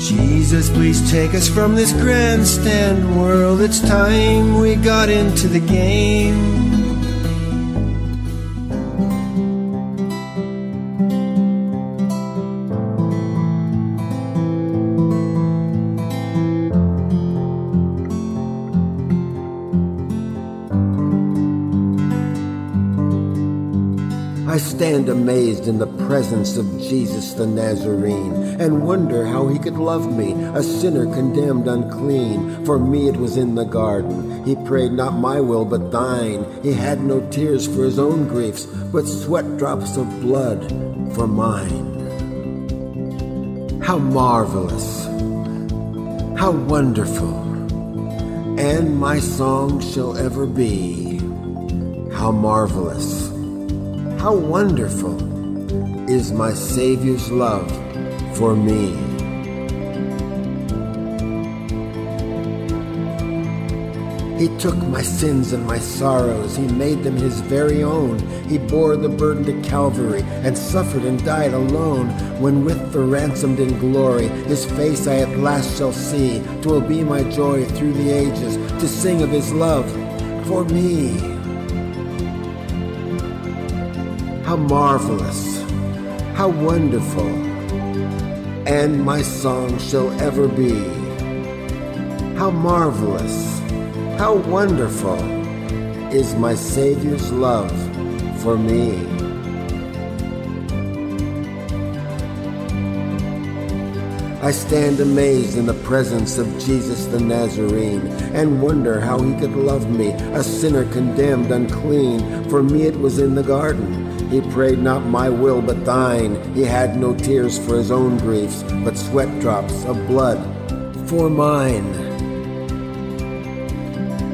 Jesus, please take us from this grandstand world. It's time we got into the game. I stand amazed in the presence of Jesus the Nazarene and wonder how he could love me, a sinner condemned unclean. For me it was in the garden. He prayed not my will but thine. He had no tears for his own griefs, but sweat drops of blood for mine. How marvelous! How wonderful! And my song shall ever be. How marvelous! How wonderful is my Savior's love for me. He took my sins and my sorrows, He made them His very own. He bore the burden to Calvary and suffered and died alone. When with the ransomed in glory, His face I at last shall see, twill be my joy through the ages to sing of His love for me. How marvelous, how wonderful, and my song shall ever be. How marvelous, how wonderful is my Savior's love for me. I stand amazed in the presence of Jesus the Nazarene and wonder how he could love me, a sinner condemned unclean. For me it was in the garden. He prayed not my will but thine. He had no tears for his own griefs, but sweat drops of blood for mine.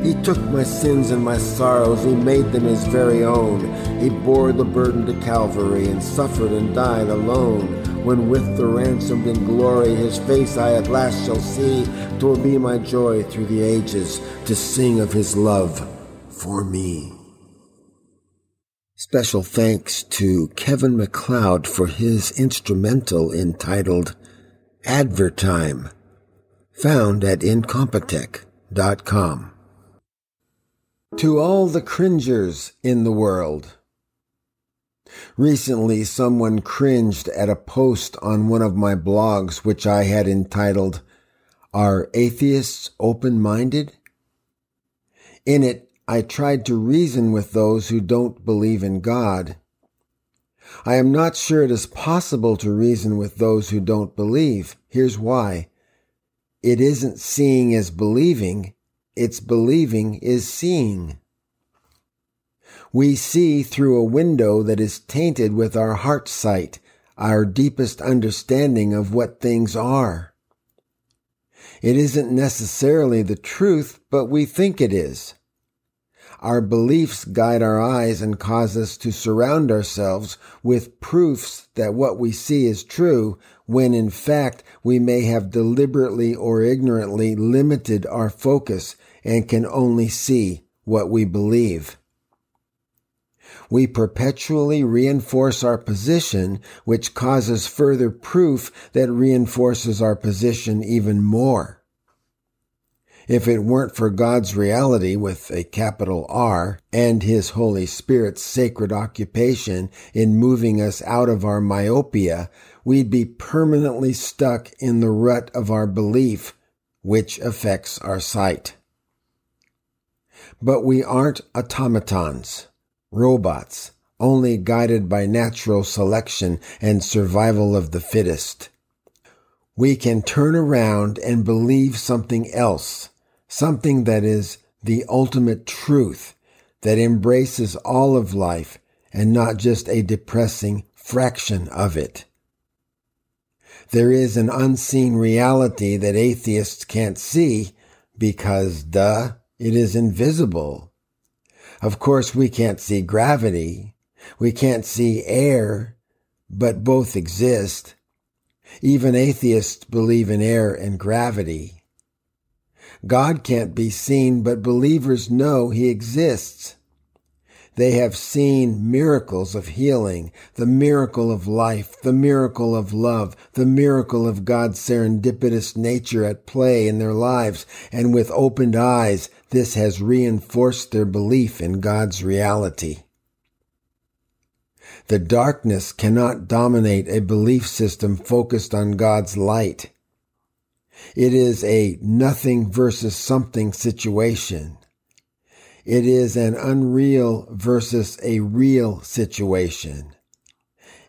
He took my sins and my sorrows, he made them his very own. He bore the burden to Calvary and suffered and died alone when with the ransomed in glory his face I at last shall see, twill be my joy through the ages to sing of his love for me. Special thanks to Kevin MacLeod for his instrumental entitled Advertime, found at incompetech.com. To all the cringers in the world, Recently, someone cringed at a post on one of my blogs which I had entitled, Are Atheists Open Minded? In it, I tried to reason with those who don't believe in God. I am not sure it is possible to reason with those who don't believe. Here's why. It isn't seeing as believing, it's believing is seeing. We see through a window that is tainted with our heart sight, our deepest understanding of what things are. It isn't necessarily the truth, but we think it is. Our beliefs guide our eyes and cause us to surround ourselves with proofs that what we see is true, when in fact we may have deliberately or ignorantly limited our focus and can only see what we believe we perpetually reinforce our position, which causes further proof that reinforces our position even more. If it weren't for God's reality with a capital R and His Holy Spirit's sacred occupation in moving us out of our myopia, we'd be permanently stuck in the rut of our belief, which affects our sight. But we aren't automatons robots, only guided by natural selection and survival of the fittest. We can turn around and believe something else, something that is the ultimate truth that embraces all of life and not just a depressing fraction of it. There is an unseen reality that atheists can't see because, duh, it is invisible. Of course, we can't see gravity. We can't see air, but both exist. Even atheists believe in air and gravity. God can't be seen, but believers know he exists. They have seen miracles of healing, the miracle of life, the miracle of love, the miracle of God's serendipitous nature at play in their lives, and with opened eyes, this has reinforced their belief in God's reality. The darkness cannot dominate a belief system focused on God's light. It is a nothing versus something situation. It is an unreal versus a real situation.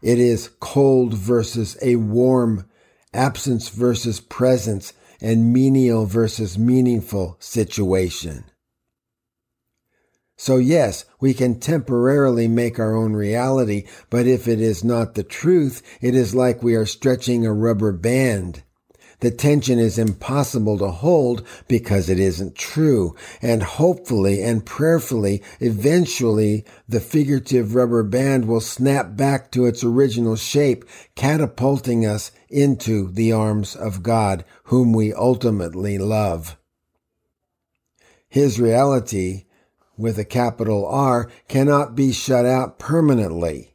It is cold versus a warm, absence versus presence, and menial versus meaningful situation. So yes, we can temporarily make our own reality, but if it is not the truth, it is like we are stretching a rubber band. The tension is impossible to hold because it isn't true. And hopefully and prayerfully, eventually, the figurative rubber band will snap back to its original shape, catapulting us into the arms of God, whom we ultimately love. His reality, with a capital R, cannot be shut out permanently.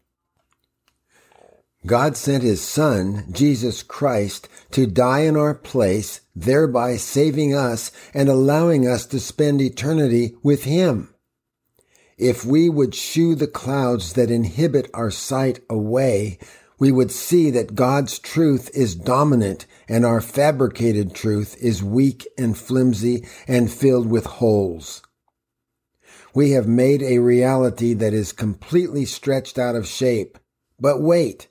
God sent his son, Jesus Christ, to die in our place, thereby saving us and allowing us to spend eternity with him. If we would shoo the clouds that inhibit our sight away, we would see that God's truth is dominant and our fabricated truth is weak and flimsy and filled with holes. We have made a reality that is completely stretched out of shape. But wait!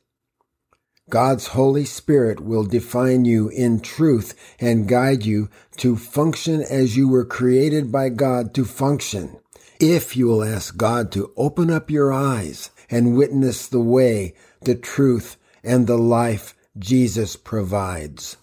God's Holy Spirit will define you in truth and guide you to function as you were created by God to function. If you will ask God to open up your eyes and witness the way, the truth, and the life Jesus provides.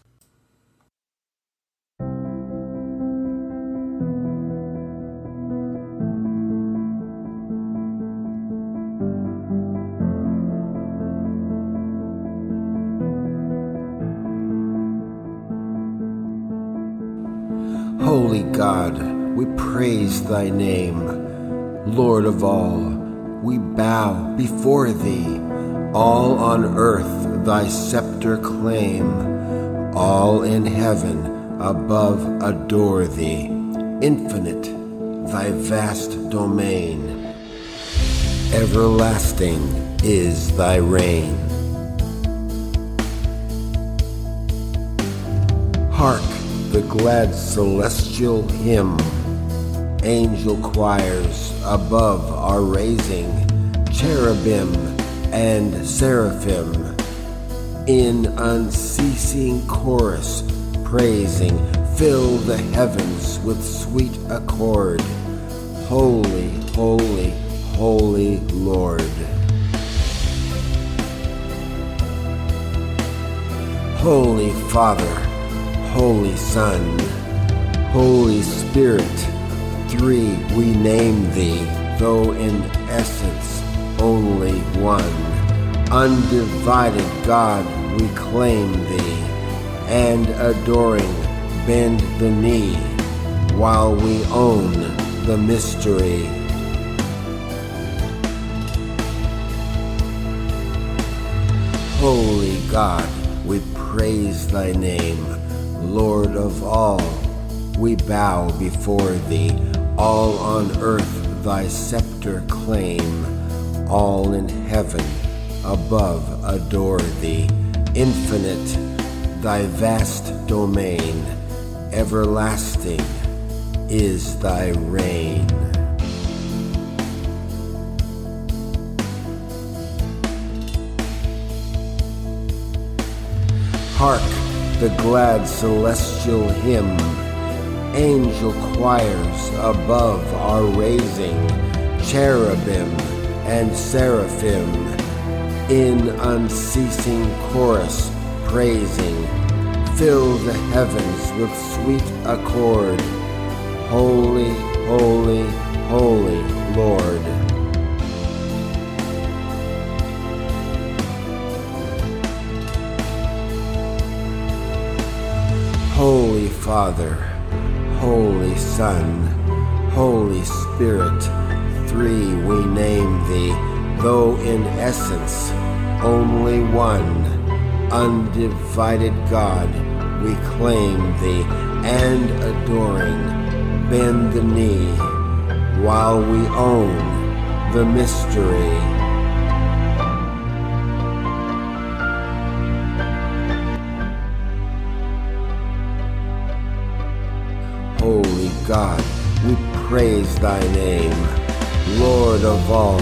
God, we praise thy name. Lord of all, we bow before thee. All on earth thy scepter claim. All in heaven above adore thee. Infinite thy vast domain. Everlasting is thy reign. The glad celestial hymn. Angel choirs above are raising, cherubim and seraphim in unceasing chorus praising, fill the heavens with sweet accord. Holy, holy, holy Lord. Holy Father, Holy Son, Holy Spirit, three we name thee, though in essence only one. Undivided God we claim thee, and adoring bend the knee, while we own the mystery. Holy God, we praise thy name Lord of all, we bow before thee. All on earth thy scepter claim. All in heaven above adore thee. Infinite thy vast domain. Everlasting is thy reign. Hark! The glad celestial hymn. Angel choirs above are raising, cherubim and seraphim in unceasing chorus praising. Fill the heavens with sweet accord. Holy, holy, holy Lord. Father, Holy Son, Holy Spirit, three we name thee, though in essence only one. Undivided God, we claim thee, and adoring, bend the knee, while we own the mystery. God, we praise thy name. Lord of all,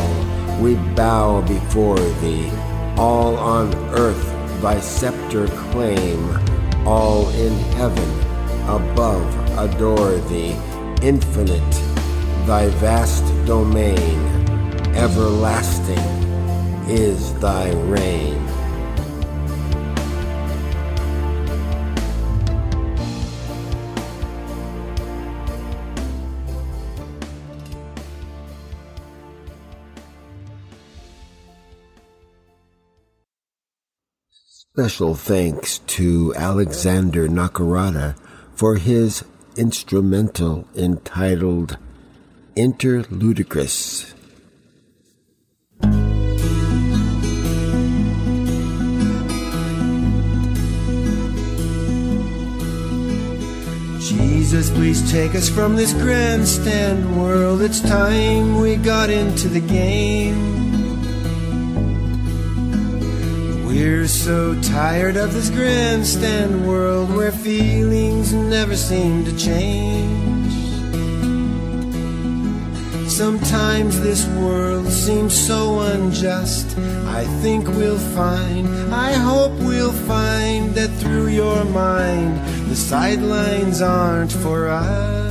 we bow before thee. All on earth thy scepter claim. All in heaven above adore thee. Infinite thy vast domain. Everlasting is thy reign. Special thanks to Alexander Nakarada for his instrumental entitled Interludicrous. Jesus, please take us from this grandstand world. It's time we got into the game. We're so tired of this grandstand world where feelings never seem to change. Sometimes this world seems so unjust. I think we'll find, I hope we'll find that through your mind, the sidelines aren't for us.